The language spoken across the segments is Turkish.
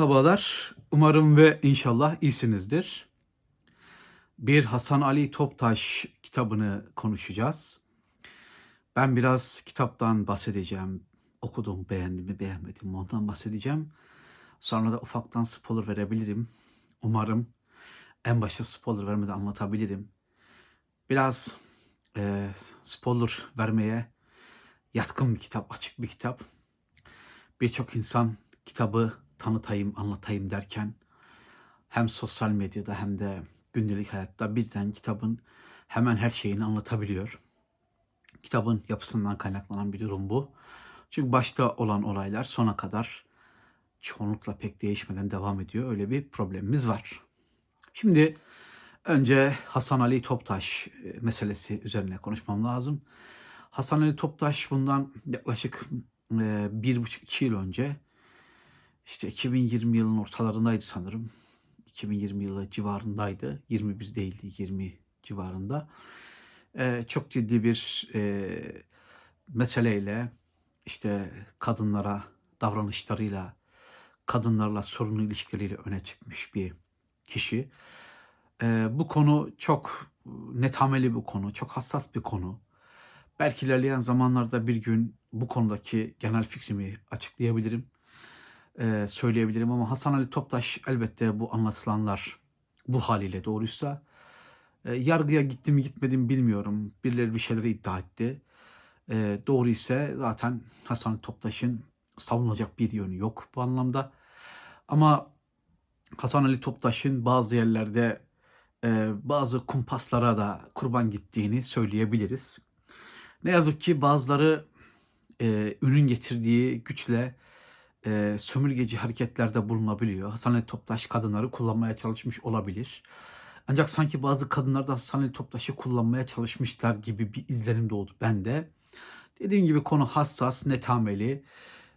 Merhabalar. Umarım ve inşallah iyisinizdir. Bir Hasan Ali Toptaş kitabını konuşacağız. Ben biraz kitaptan bahsedeceğim. Okudum, beğendim mi, beğenmedim mi ondan bahsedeceğim. Sonra da ufaktan spoiler verebilirim. Umarım en başta spoiler vermeden anlatabilirim. Biraz e, spoiler vermeye yatkın bir kitap, açık bir kitap. Birçok insan kitabı tanıtayım, anlatayım derken hem sosyal medyada hem de gündelik hayatta birden kitabın hemen her şeyini anlatabiliyor. Kitabın yapısından kaynaklanan bir durum bu. Çünkü başta olan olaylar sona kadar çoğunlukla pek değişmeden devam ediyor. Öyle bir problemimiz var. Şimdi önce Hasan Ali Toptaş e, meselesi üzerine konuşmam lazım. Hasan Ali Toptaş bundan yaklaşık e, bir buçuk iki yıl önce işte 2020 yılının ortalarındaydı sanırım. 2020 yılı civarındaydı. 21 değildi 20 civarında. E, çok ciddi bir e, meseleyle işte kadınlara davranışlarıyla kadınlarla sorunlu ilişkileriyle öne çıkmış bir kişi. E, bu konu çok netameli bir konu, çok hassas bir konu. Belki ilerleyen zamanlarda bir gün bu konudaki genel fikrimi açıklayabilirim, e, söyleyebilirim ama Hasan Ali Toptaş elbette bu anlatılanlar bu haliyle doğruysa e, yargıya gitti mi gitmedi mi bilmiyorum. Birileri bir şeyleri iddia etti. E, doğru ise zaten Hasan Ali Toptaş'ın savunulacak bir yönü yok bu anlamda. Ama Hasan Ali Toptaş'ın bazı yerlerde e, bazı kumpaslara da kurban gittiğini söyleyebiliriz. Ne yazık ki bazıları e, ünün getirdiği güçle e, sömürgeci hareketlerde bulunabiliyor. Hasan Ali Toptaş kadınları kullanmaya çalışmış olabilir. Ancak sanki bazı kadınlar da Hasan Ali Toptaş'ı kullanmaya çalışmışlar gibi bir izlenim doğdu bende. Dediğim gibi konu hassas, netameli.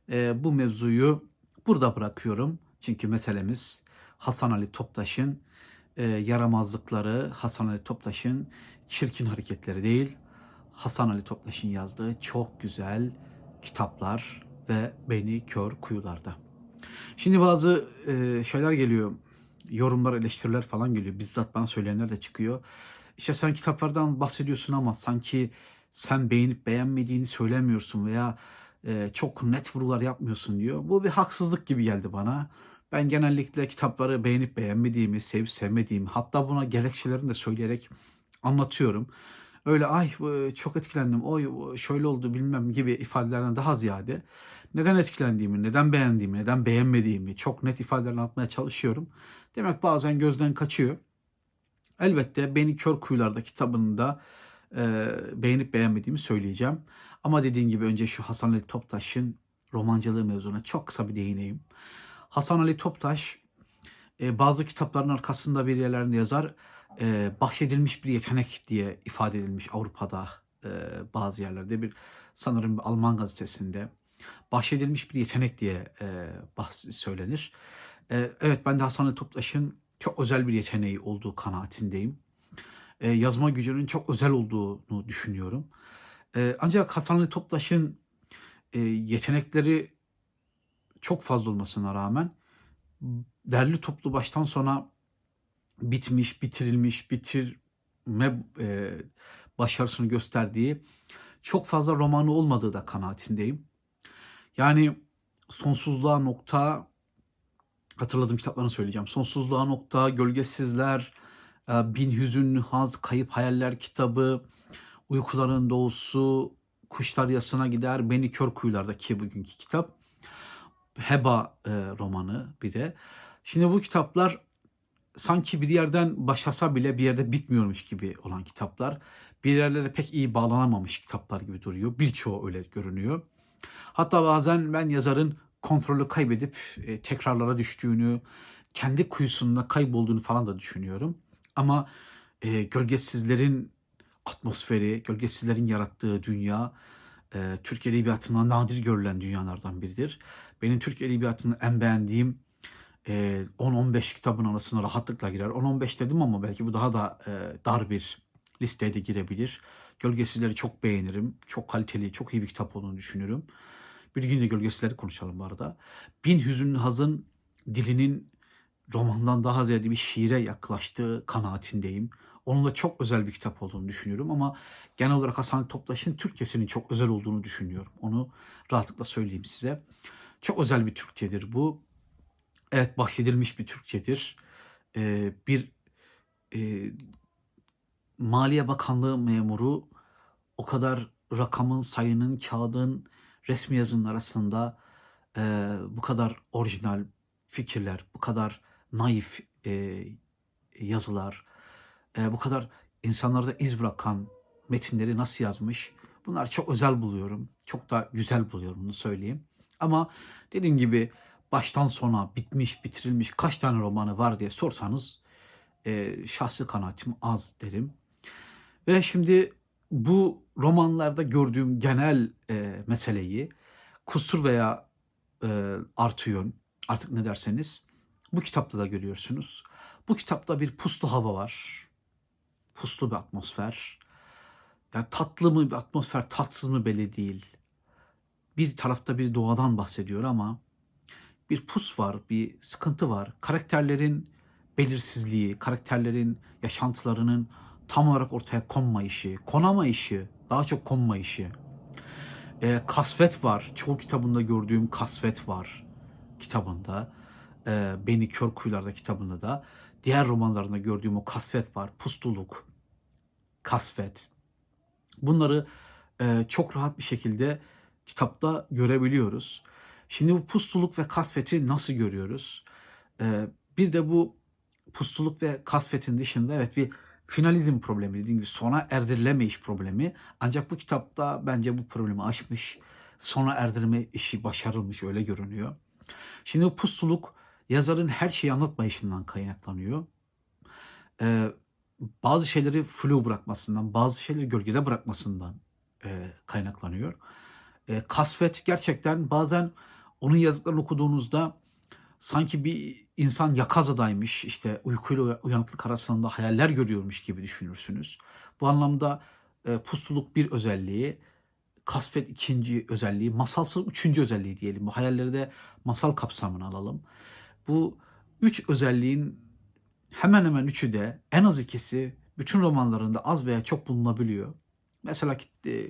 E, bu mevzuyu burada bırakıyorum. Çünkü meselemiz Hasan Ali Toptaş'ın e, yaramazlıkları, Hasan Ali Toptaş'ın çirkin hareketleri değil. Hasan Ali Toptaş'ın yazdığı çok güzel kitaplar ve beni kör kuyularda. Şimdi bazı e, şeyler geliyor. Yorumlar, eleştiriler falan geliyor. Bizzat bana söyleyenler de çıkıyor. İşte sen kitaplardan bahsediyorsun ama sanki sen beğenip beğenmediğini söylemiyorsun veya e, çok net vurgular yapmıyorsun diyor. Bu bir haksızlık gibi geldi bana. Ben genellikle kitapları beğenip beğenmediğimi, sevip sevmediğimi hatta buna gerekçelerini de söyleyerek anlatıyorum. Öyle ay çok etkilendim, oy şöyle oldu bilmem gibi ifadelerden daha ziyade neden etkilendiğimi, neden beğendiğimi, neden beğenmediğimi çok net ifadelerle anlatmaya çalışıyorum. Demek bazen gözden kaçıyor. Elbette Beni Kör Kuyularda kitabında e, beğenip beğenmediğimi söyleyeceğim. Ama dediğim gibi önce şu Hasan Ali Toptaş'ın romancılığı mevzuna çok kısa bir değineyim. Hasan Ali Toptaş e, bazı kitapların arkasında bir yerlerinde yazar e, bahşedilmiş bir yetenek diye ifade edilmiş Avrupa'da e, bazı yerlerde bir sanırım bir Alman gazetesinde bahşedilmiş bir yetenek diye e, bahs söylenir. E, evet ben de Hasan Toptaş'ın çok özel bir yeteneği olduğu kanaatindeyim. E, yazma gücünün çok özel olduğunu düşünüyorum. E, ancak Hasan Toptaş'ın e, yetenekleri çok fazla olmasına rağmen derli toplu baştan sona bitmiş, bitirilmiş, bitirme e, başarısını gösterdiği çok fazla romanı olmadığı da kanaatindeyim. Yani sonsuzluğa nokta hatırladığım kitaplarını söyleyeceğim. Sonsuzluğa nokta, Gölgesizler, e, Bin Hüzünlü Haz, Kayıp Hayaller kitabı, Uykuların Doğusu, Kuşlar Yasına Gider, Beni Kör Kuyulardaki bugünkü kitap. Heba e, romanı bir de. Şimdi bu kitaplar sanki bir yerden başlasa bile bir yerde bitmiyormuş gibi olan kitaplar. Bir yerlere pek iyi bağlanamamış kitaplar gibi duruyor. Birçoğu öyle görünüyor. Hatta bazen ben yazarın kontrolü kaybedip e, tekrarlara düştüğünü, kendi kuyusunda kaybolduğunu falan da düşünüyorum. Ama e, gölgesizlerin atmosferi, gölgesizlerin yarattığı dünya e, Türk Edebiyatı'nda nadir görülen dünyalardan biridir. Benim Türk Edebiyatı'nın en beğendiğim e, 10-15 kitabın arasına rahatlıkla girer. 10-15 dedim ama belki bu daha da e, dar bir listeye de girebilir. Gölgesizleri çok beğenirim. Çok kaliteli, çok iyi bir kitap olduğunu düşünüyorum. Bir gün de Gölgesizleri konuşalım bu arada. Bin Hüzünlü Haz'ın dilinin romandan daha ziyade bir şiire yaklaştığı kanaatindeyim. Onun da çok özel bir kitap olduğunu düşünüyorum ama genel olarak Hasan Toptaş'ın Türkçesinin çok özel olduğunu düşünüyorum. Onu rahatlıkla söyleyeyim size. Çok özel bir Türkçedir bu. Evet bahşedilmiş bir Türkçedir. Ee, bir e, Maliye Bakanlığı memuru o kadar rakamın, sayının, kağıdın, resmi yazının arasında e, bu kadar orijinal fikirler, bu kadar naif e, yazılar, e, bu kadar insanlarda iz bırakan metinleri nasıl yazmış? Bunlar çok özel buluyorum. Çok da güzel buluyorum bunu söyleyeyim. Ama dediğim gibi baştan sona bitmiş, bitirilmiş kaç tane romanı var diye sorsanız e, şahsi kanaatim az derim. Ve şimdi bu romanlarda gördüğüm genel e, meseleyi kusur veya e, artı yön artık ne derseniz bu kitapta da görüyorsunuz. Bu kitapta bir puslu hava var. Puslu bir atmosfer. Yani tatlı mı bir atmosfer, tatsız mı belli değil. Bir tarafta bir doğadan bahsediyor ama bir pus var, bir sıkıntı var. Karakterlerin belirsizliği, karakterlerin yaşantılarının tam olarak ortaya konmayışı, konamayışı, daha çok konmayışı. E, kasvet var. Çoğu kitabında gördüğüm kasvet var kitabında. E, Beni Kör Kuyularda kitabında da. Diğer romanlarında gördüğüm o kasvet var. Pustuluk, kasvet. Bunları e, çok rahat bir şekilde kitapta görebiliyoruz. Şimdi bu pustuluk ve kasveti nasıl görüyoruz? E, bir de bu pustuluk ve kasvetin dışında evet bir finalizm problemi dediğim gibi sona erdirilemeyiş problemi. Ancak bu kitapta bence bu problemi aşmış. Sona erdirme işi başarılmış öyle görünüyor. Şimdi bu pustuluk yazarın her şeyi anlatmayışından kaynaklanıyor. Ee, bazı şeyleri flu bırakmasından, bazı şeyleri gölgede bırakmasından e, kaynaklanıyor. E, kasvet gerçekten bazen onun yazdıklarını okuduğunuzda sanki bir insan yakazadaymış işte uykuyla uyanıklık arasında hayaller görüyormuş gibi düşünürsünüz. Bu anlamda e, pustuluk bir özelliği, kasvet ikinci özelliği, masalsı üçüncü özelliği diyelim. Bu hayalleri de masal kapsamına alalım. Bu üç özelliğin hemen hemen üçü de en az ikisi bütün romanlarında az veya çok bulunabiliyor. Mesela e,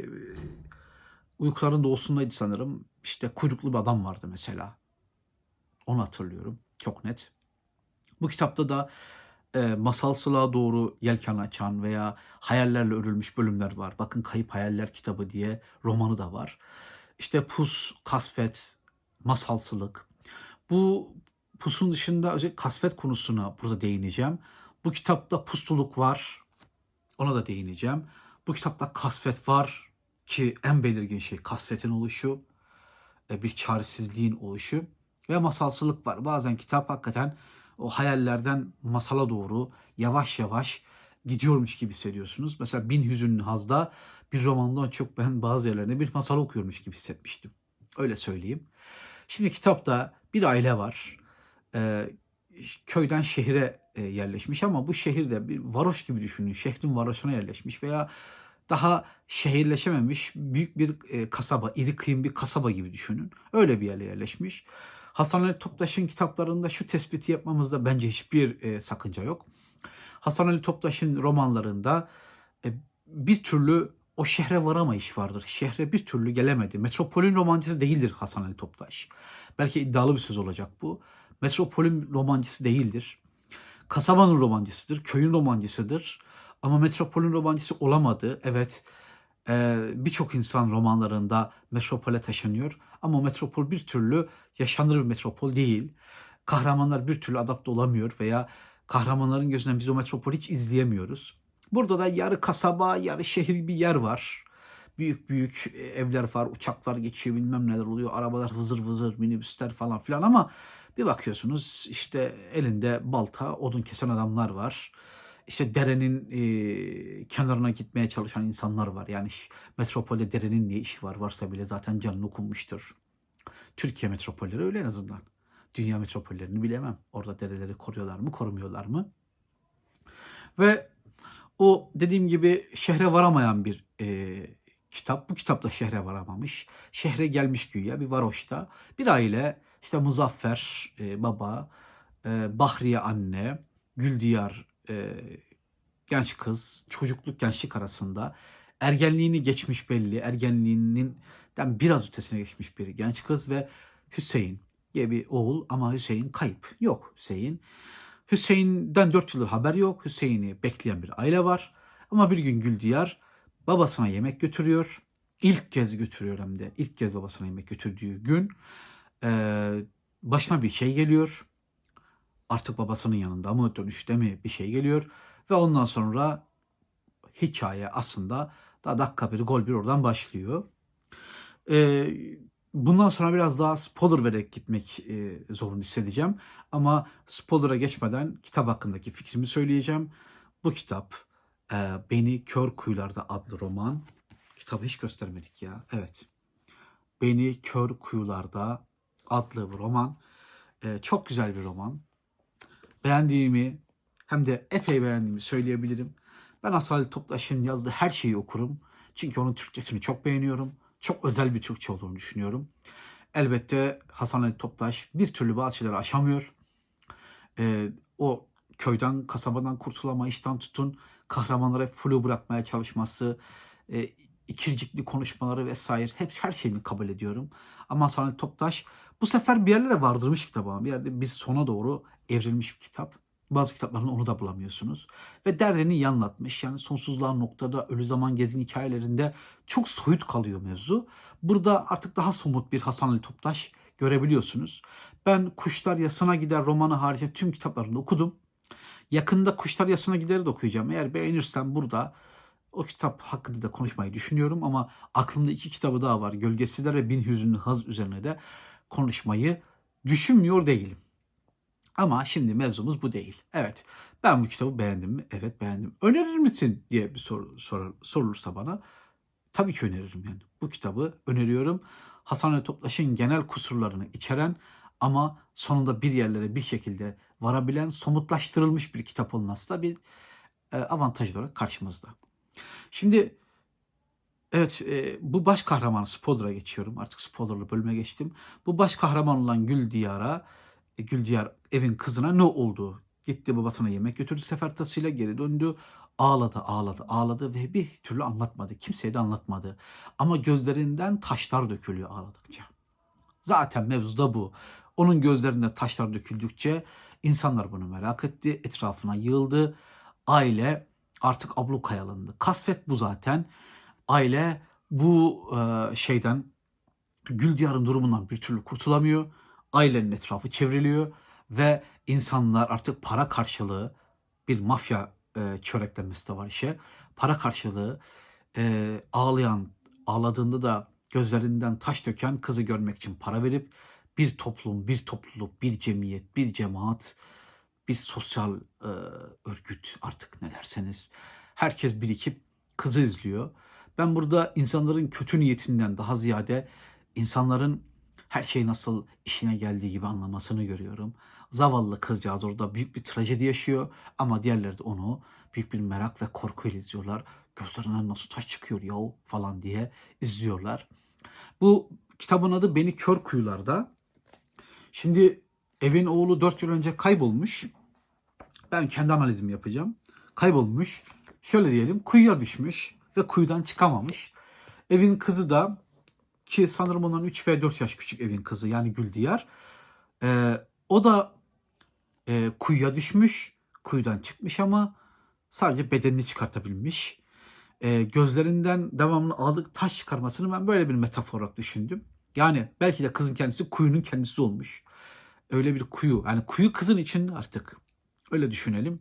Uykuların Doğusu'ndaydı sanırım. İşte kuyruklu bir adam vardı mesela. Onu hatırlıyorum. Çok net. Bu kitapta da e, masalsılığa doğru yelken açan veya hayallerle örülmüş bölümler var. Bakın Kayıp Hayaller kitabı diye romanı da var. İşte pus, kasvet, masalsılık. Bu pusun dışında özellikle kasvet konusuna burada değineceğim. Bu kitapta pustuluk var. Ona da değineceğim. Bu kitapta kasvet var ki en belirgin şey kasvetin oluşu, bir çaresizliğin oluşu ve masalsılık var. Bazen kitap hakikaten o hayallerden masala doğru yavaş yavaş gidiyormuş gibi hissediyorsunuz. Mesela Bin Hüzünlü Haz'da bir romandan çok ben bazı yerlerinde bir masal okuyormuş gibi hissetmiştim. Öyle söyleyeyim. Şimdi kitapta bir aile var. Ee, köyden şehire e, yerleşmiş ama bu şehirde bir varoş gibi düşünün. Şehrin varoşuna yerleşmiş veya daha şehirleşememiş büyük bir e, kasaba, iri kıyım bir kasaba gibi düşünün. Öyle bir yere yerleşmiş. Hasan Ali Toptaş'ın kitaplarında şu tespiti yapmamızda bence hiçbir e, sakınca yok. Hasan Ali Toptaş'ın romanlarında e, bir türlü o şehre varamayış vardır. Şehre bir türlü gelemedi. Metropolün romancısı değildir Hasan Ali Toptaş. Belki iddialı bir söz olacak bu. Metropolün romancısı değildir. Kasabanın romancısıdır, köyün romancısıdır. Ama metropolün romancısı olamadı. Evet, e, birçok insan romanlarında metropole taşınıyor. Ama metropol bir türlü yaşanır bir metropol değil. Kahramanlar bir türlü adapte olamıyor veya kahramanların gözünden biz o metropolü hiç izleyemiyoruz. Burada da yarı kasaba, yarı şehir bir yer var. Büyük büyük e, evler var, uçaklar geçiyor, bilmem neler oluyor. Arabalar vızır vızır, minibüsler falan filan ama bir bakıyorsunuz işte elinde balta, odun kesen adamlar var. İşte derenin e, kenarına gitmeye çalışan insanlar var. Yani metropolde derenin ne işi var varsa bile zaten canını okunmuştur. Türkiye metropolleri öyle en azından. Dünya metropollerini bilemem. Orada dereleri koruyorlar mı, korumuyorlar mı? Ve o dediğim gibi şehre varamayan bir e, kitap. Bu kitap da şehre varamamış. Şehre gelmiş güya bir varoşta. Bir aile İşte Muzaffer e, baba, e, Bahriye anne, Güldiyar e, genç kız, çocukluk gençlik arasında ergenliğini geçmiş belli, ergenliğinin biraz ötesine geçmiş bir genç kız ve Hüseyin diye bir oğul ama Hüseyin kayıp. Yok Hüseyin. Hüseyin'den 4 yıldır haber yok. Hüseyin'i bekleyen bir aile var. Ama bir gün Güldiyar babasına yemek götürüyor. İlk kez götürüyor hem de. İlk kez babasına yemek götürdüğü gün e, başına bir şey geliyor. Artık babasının yanında mı dönüşte mi bir şey geliyor. Ve ondan sonra hikaye aslında daha dakika bir gol bir oradan başlıyor. E, bundan sonra biraz daha spoiler vererek gitmek e, zorunda hissedeceğim. Ama spoiler'a geçmeden kitap hakkındaki fikrimi söyleyeceğim. Bu kitap e, Beni Kör Kuyularda adlı roman. Kitabı hiç göstermedik ya. Evet. Beni Kör Kuyularda adlı bir roman. E, çok güzel bir roman. Beğendiğimi hem de epey beğendiğimi söyleyebilirim. Ben Asal Toptaş'ın yazdığı her şeyi okurum. Çünkü onun Türkçesini çok beğeniyorum. Çok özel bir Türkçe olduğunu düşünüyorum. Elbette Hasan Ali Toptaş bir türlü bazı şeyleri aşamıyor. Ee, o köyden, kasabadan kurtulamayıştan tutun, kahramanlara flu bırakmaya çalışması, e, ikircikli konuşmaları vesaire hep her şeyini kabul ediyorum. Ama Hasan Ali Toptaş bu sefer bir yerlere vardırmış kitabı. Bir yerde bir sona doğru evrilmiş bir kitap. Bazı kitaplarında onu da bulamıyorsunuz. Ve derdini iyi. Yani sonsuzluğa noktada, ölü zaman gezin hikayelerinde çok soyut kalıyor mevzu. Burada artık daha somut bir Hasan Ali Toptaş görebiliyorsunuz. Ben Kuşlar Yasına Gider romanı harici tüm kitaplarını okudum. Yakında Kuşlar Yasına Gider'i de okuyacağım. Eğer beğenirsem burada o kitap hakkında da konuşmayı düşünüyorum ama aklımda iki kitabı daha var. Gölgesiler ve Bin Hüzünlü Haz üzerine de konuşmayı düşünmüyor değilim. Ama şimdi mevzumuz bu değil. Evet ben bu kitabı beğendim mi? Evet beğendim. Önerir misin diye bir soru sor, sorulursa bana tabii ki öneririm yani. Bu kitabı öneriyorum. Hasan Ali Toplaş'ın genel kusurlarını içeren ama sonunda bir yerlere bir şekilde varabilen, somutlaştırılmış bir kitap olması da bir e, avantaj olarak karşımızda. Şimdi evet e, bu baş kahraman spoiler'a geçiyorum. Artık spoilerlı bölüme geçtim. Bu baş kahraman olan Gül Diyar'a e, Güldiyar evin kızına ne oldu? Gitti babasına yemek götürdü sefer tasıyla geri döndü. Ağladı, ağladı, ağladı ve bir türlü anlatmadı. Kimseye de anlatmadı. Ama gözlerinden taşlar dökülüyor ağladıkça. Zaten mevzu da bu. Onun gözlerinde taşlar döküldükçe insanlar bunu merak etti. Etrafına yığıldı. Aile artık ablukaya alındı. Kasvet bu zaten. Aile bu e, şeyden Güldiyar'ın durumundan bir türlü kurtulamıyor ailenin etrafı çevriliyor ve insanlar artık para karşılığı bir mafya e, çöreklenmesi de var işe. Para karşılığı e, ağlayan, ağladığında da gözlerinden taş döken kızı görmek için para verip bir toplum, bir topluluk, bir cemiyet, bir cemaat, bir sosyal e, örgüt artık ne derseniz herkes birikip kızı izliyor. Ben burada insanların kötü niyetinden daha ziyade insanların her şey nasıl işine geldiği gibi anlamasını görüyorum. Zavallı kızcağız orada büyük bir trajedi yaşıyor ama diğerleri de onu büyük bir merak ve korkuyla izliyorlar. Gözlerinden nasıl taş çıkıyor yahu falan diye izliyorlar. Bu kitabın adı Beni Kör Kuyular'da. Şimdi evin oğlu 4 yıl önce kaybolmuş. Ben kendi analizimi yapacağım. Kaybolmuş. Şöyle diyelim kuyuya düşmüş ve kuyudan çıkamamış. Evin kızı da ki sanırım ondan 3 ve 4 yaş küçük evin kızı yani Güldiyar. Ee, o da e, kuyuya düşmüş. Kuyudan çıkmış ama sadece bedenini çıkartabilmiş. Ee, gözlerinden devamlı ağlık taş çıkarmasını ben böyle bir metafor olarak düşündüm. Yani belki de kızın kendisi kuyunun kendisi olmuş. Öyle bir kuyu. Yani kuyu kızın içinde artık. Öyle düşünelim.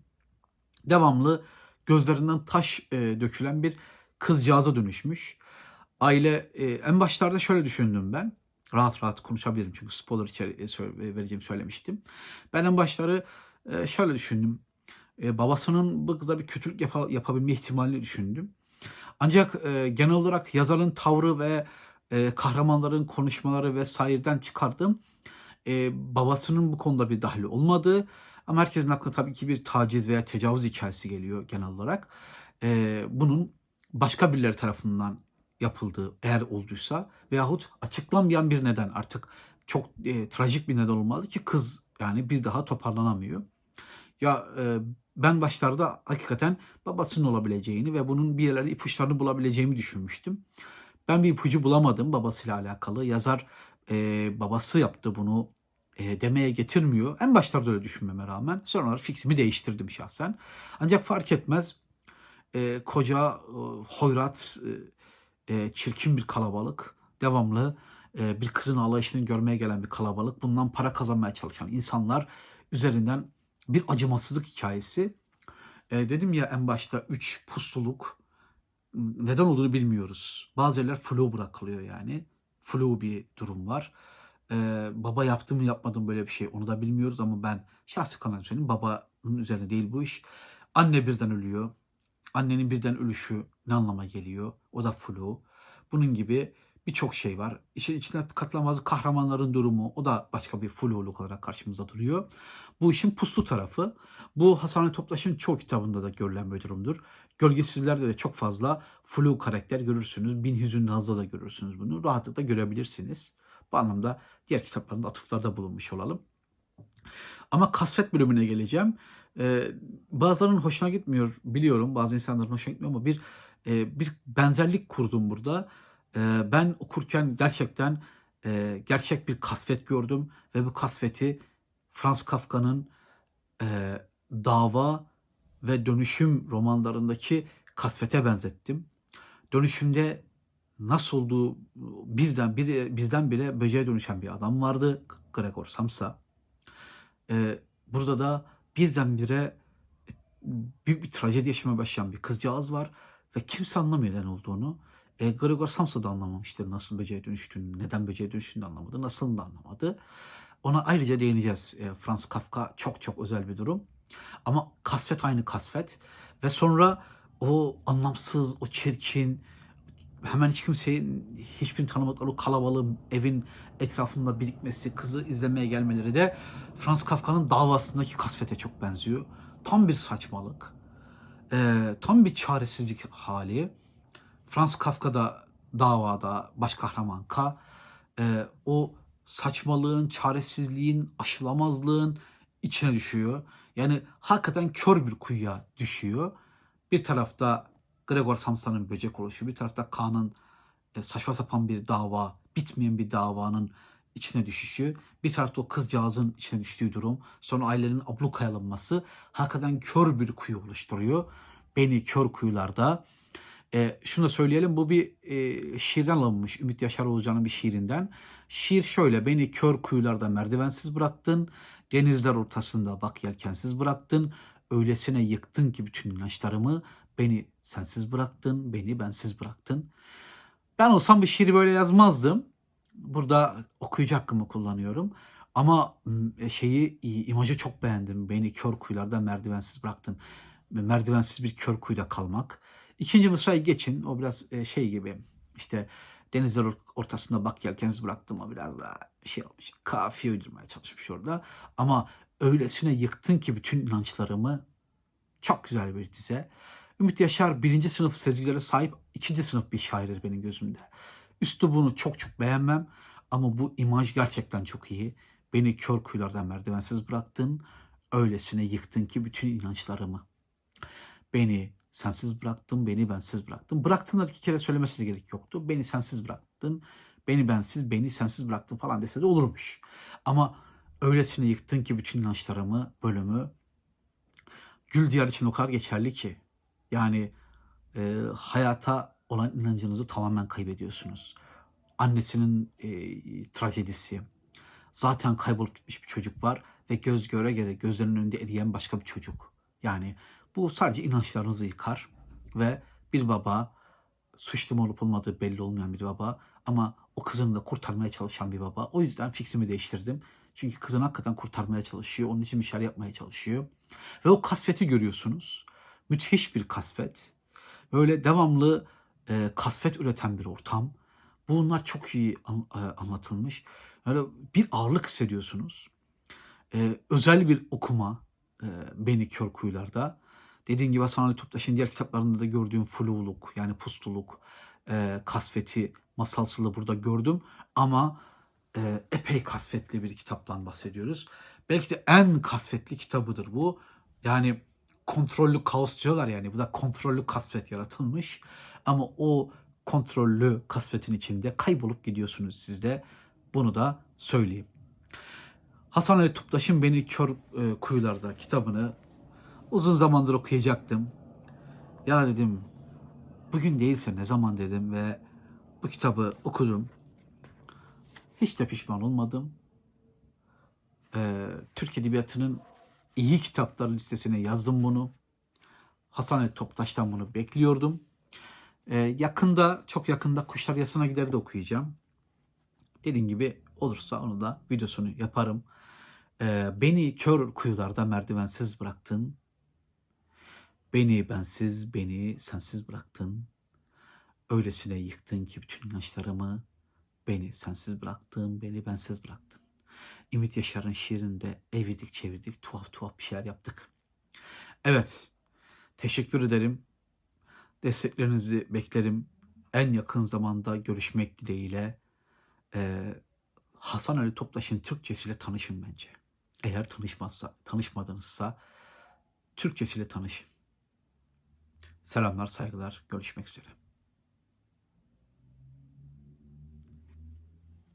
Devamlı gözlerinden taş e, dökülen bir kızcağıza dönüşmüş aile e, en başlarda şöyle düşündüm ben. Rahat rahat konuşabilirim çünkü spoiler içeri, e, vereceğimi söylemiştim. Ben en başları e, şöyle düşündüm. E, babasının bu kıza bir kötülük yap yapabilme ihtimalini düşündüm. Ancak e, genel olarak yazarın tavrı ve e, kahramanların konuşmaları vesaireden çıkardığım e, babasının bu konuda bir dahli olmadığı ama herkesin aklına tabii ki bir taciz veya tecavüz hikayesi geliyor genel olarak. E, bunun başka birileri tarafından yapıldığı eğer olduysa veyahut açıklanmayan bir neden artık çok e, trajik bir neden olmalı ki kız yani bir daha toparlanamıyor. Ya e, ben başlarda hakikaten babasının olabileceğini ve bunun bir yerlerde ipuçlarını bulabileceğimi düşünmüştüm. Ben bir ipucu bulamadım babasıyla alakalı. Yazar e, babası yaptı bunu e, demeye getirmiyor. En başlarda öyle düşünmeme rağmen sonra fikrimi değiştirdim şahsen. Ancak fark etmez e, koca e, hoyrat e, e, çirkin bir kalabalık devamlı e, bir kızın ağlayışını görmeye gelen bir kalabalık bundan para kazanmaya çalışan insanlar üzerinden bir acımasızlık hikayesi. E, dedim ya en başta üç pusuluk neden olduğunu bilmiyoruz. Bazı yerler flu bırakılıyor yani. Flu bir durum var. Ee, baba yaptı mı yapmadı mı böyle bir şey onu da bilmiyoruz ama ben şahsi kanaatım söyleyeyim. Babanın üzerine değil bu iş. Anne birden ölüyor. Annenin birden ölüşü ne anlama geliyor? O da flu. Bunun gibi birçok şey var. İşin içine katılamaz kahramanların durumu o da başka bir fluluk olarak karşımıza duruyor. Bu işin puslu tarafı. Bu Hasan Ali Toptaş'ın çoğu kitabında da görülen bir durumdur. Gölgesizlerde de çok fazla flu karakter görürsünüz. Bin Hüzünlü Haz'da da görürsünüz bunu. Rahatlıkla görebilirsiniz. Bu anlamda diğer kitaplarında atıflarda bulunmuş olalım. Ama kasvet bölümüne geleceğim. Ee, bazılarının hoşuna gitmiyor biliyorum. Bazı insanların hoşuna gitmiyor ama bir e, bir benzerlik kurdum burada. E, ben okurken gerçekten e, gerçek bir kasvet gördüm ve bu kasveti Franz Kafka'nın e, dava ve dönüşüm romanlarındaki kasvete benzettim. Dönüşümde nasıl olduğu birden bir, birdenbire böceğe dönüşen bir adam vardı Gregor Samsa. Ee, burada da birdenbire büyük bir trajedi yaşamaya başlayan bir kızcağız var ve kimse anlamıyor neden olduğunu. E, Gregor Samsa da anlamamıştır nasıl böceğe dönüştüğünü, neden böceğe dönüştüğünü anlamadı, nasıl da anlamadı. Ona ayrıca değineceğiz. E, Franz Kafka çok çok özel bir durum. Ama kasvet aynı kasvet. Ve sonra o anlamsız, o çirkin, hemen hiç kimseyi, hiçbir tanımadıkları o kalabalığın evin etrafında birikmesi, kızı izlemeye gelmeleri de Franz Kafka'nın davasındaki kasvete çok benziyor. Tam bir saçmalık. E, tam bir çaresizlik hali. Franz Kafka da davada baş kahraman K. E, o saçmalığın, çaresizliğin, aşılamazlığın içine düşüyor. Yani hakikaten kör bir kuyuya düşüyor. Bir tarafta Gregor Samsa'nın böcek oluşu, bir tarafta Kaan'ın e, saçma sapan bir dava, bitmeyen bir davanın içine düşüşü, bir tarafta o kızcağızın içine düştüğü durum, sonra ailenin ablukaya alınması hakikaten kör bir kuyu oluşturuyor. Beni kör kuyularda. E, şunu da söyleyelim bu bir e, şiirden alınmış Ümit Yaşar Oğuzcan'ın bir şiirinden. Şiir şöyle beni kör kuyularda merdivensiz bıraktın, denizler ortasında bak yelkensiz bıraktın, öylesine yıktın ki bütün inançlarımı, beni sensiz bıraktın, beni bensiz bıraktın. Ben olsam bu şiiri böyle yazmazdım. Burada okuyucu hakkımı kullanıyorum. Ama şeyi imajı çok beğendim. Beni kör kuyularda merdivensiz bıraktın. Merdivensiz bir kör kuyuda kalmak. İkinci mısrayı geçin. O biraz şey gibi işte denizler ortasında bak yelkensiz bıraktım o biraz daha şey olmuş. Kafiye uydurmaya çalışmış orada. Ama öylesine yıktın ki bütün inançlarımı çok güzel bir dize. Ümit Yaşar birinci sınıf sezgilere sahip ikinci sınıf bir şairdir benim gözümde. Üslubunu çok çok beğenmem ama bu imaj gerçekten çok iyi. Beni kör kuyulardan merdivensiz bıraktın, öylesine yıktın ki bütün inançlarımı. Beni sensiz bıraktın, beni bensiz bıraktın. Bıraktınlar iki kere söylemesine gerek yoktu. Beni sensiz bıraktın, beni bensiz, beni sensiz bıraktın falan dese de olurmuş. Ama öylesine yıktın ki bütün inançlarımı, bölümü Gül Diyar için o kadar geçerli ki. Yani e, hayata olan inancınızı tamamen kaybediyorsunuz. Annesinin e, trajedisi. Zaten kaybolup gitmiş bir çocuk var ve göz göre göre gözlerinin önünde eriyen başka bir çocuk. Yani bu sadece inançlarınızı yıkar ve bir baba suçlu mu olup olmadığı belli olmayan bir baba ama o kızını da kurtarmaya çalışan bir baba. O yüzden fikrimi değiştirdim. Çünkü kızını hakikaten kurtarmaya çalışıyor. Onun için bir şeyler yapmaya çalışıyor. Ve o kasveti görüyorsunuz. Müthiş bir kasvet. Böyle devamlı e, kasvet üreten bir ortam. Bunlar çok iyi an, e, anlatılmış. Böyle bir ağırlık hissediyorsunuz. E, özel bir okuma e, Beni Kör Kuyular'da. Dediğim gibi Hasan Ali Toptaş'ın diğer kitaplarında da gördüğüm fluluk yani pustuluk, e, kasveti, masalsılığı burada gördüm. Ama e, epey kasvetli bir kitaptan bahsediyoruz. Belki de en kasvetli kitabıdır bu. Yani kontrollü kaos diyorlar yani. Bu da kontrollü kasvet yaratılmış. Ama o kontrollü kasvetin içinde kaybolup gidiyorsunuz siz de. Bunu da söyleyeyim. Hasan Ali Tuptaş'ın Beni Kör e, Kuyularda kitabını uzun zamandır okuyacaktım. Ya dedim bugün değilse ne zaman dedim ve bu kitabı okudum. Hiç de pişman olmadım. Ee, Türk Edebiyatı'nın iyi kitapları listesine yazdım bunu. Hasan Ali Toptaş'tan bunu bekliyordum. Ee, yakında, çok yakında Kuşlar Yasına Gider de okuyacağım. Dediğim gibi olursa onu da videosunu yaparım. Ee, beni kör kuyularda merdivensiz bıraktın. Beni bensiz, beni sensiz bıraktın. Öylesine yıktın ki bütün inançlarımı. Beni sensiz bıraktın, beni bensiz bıraktın. Ümit Yaşar'ın şiirinde evirdik çevirdik, tuhaf tuhaf bir şeyler yaptık. Evet, teşekkür ederim. Desteklerinizi beklerim. En yakın zamanda görüşmek dileğiyle. Ee, Hasan Ali Toptaş'ın Türkçesiyle tanışın bence. Eğer tanışmazsa, tanışmadınızsa Türkçesiyle tanışın. Selamlar, saygılar. Görüşmek üzere.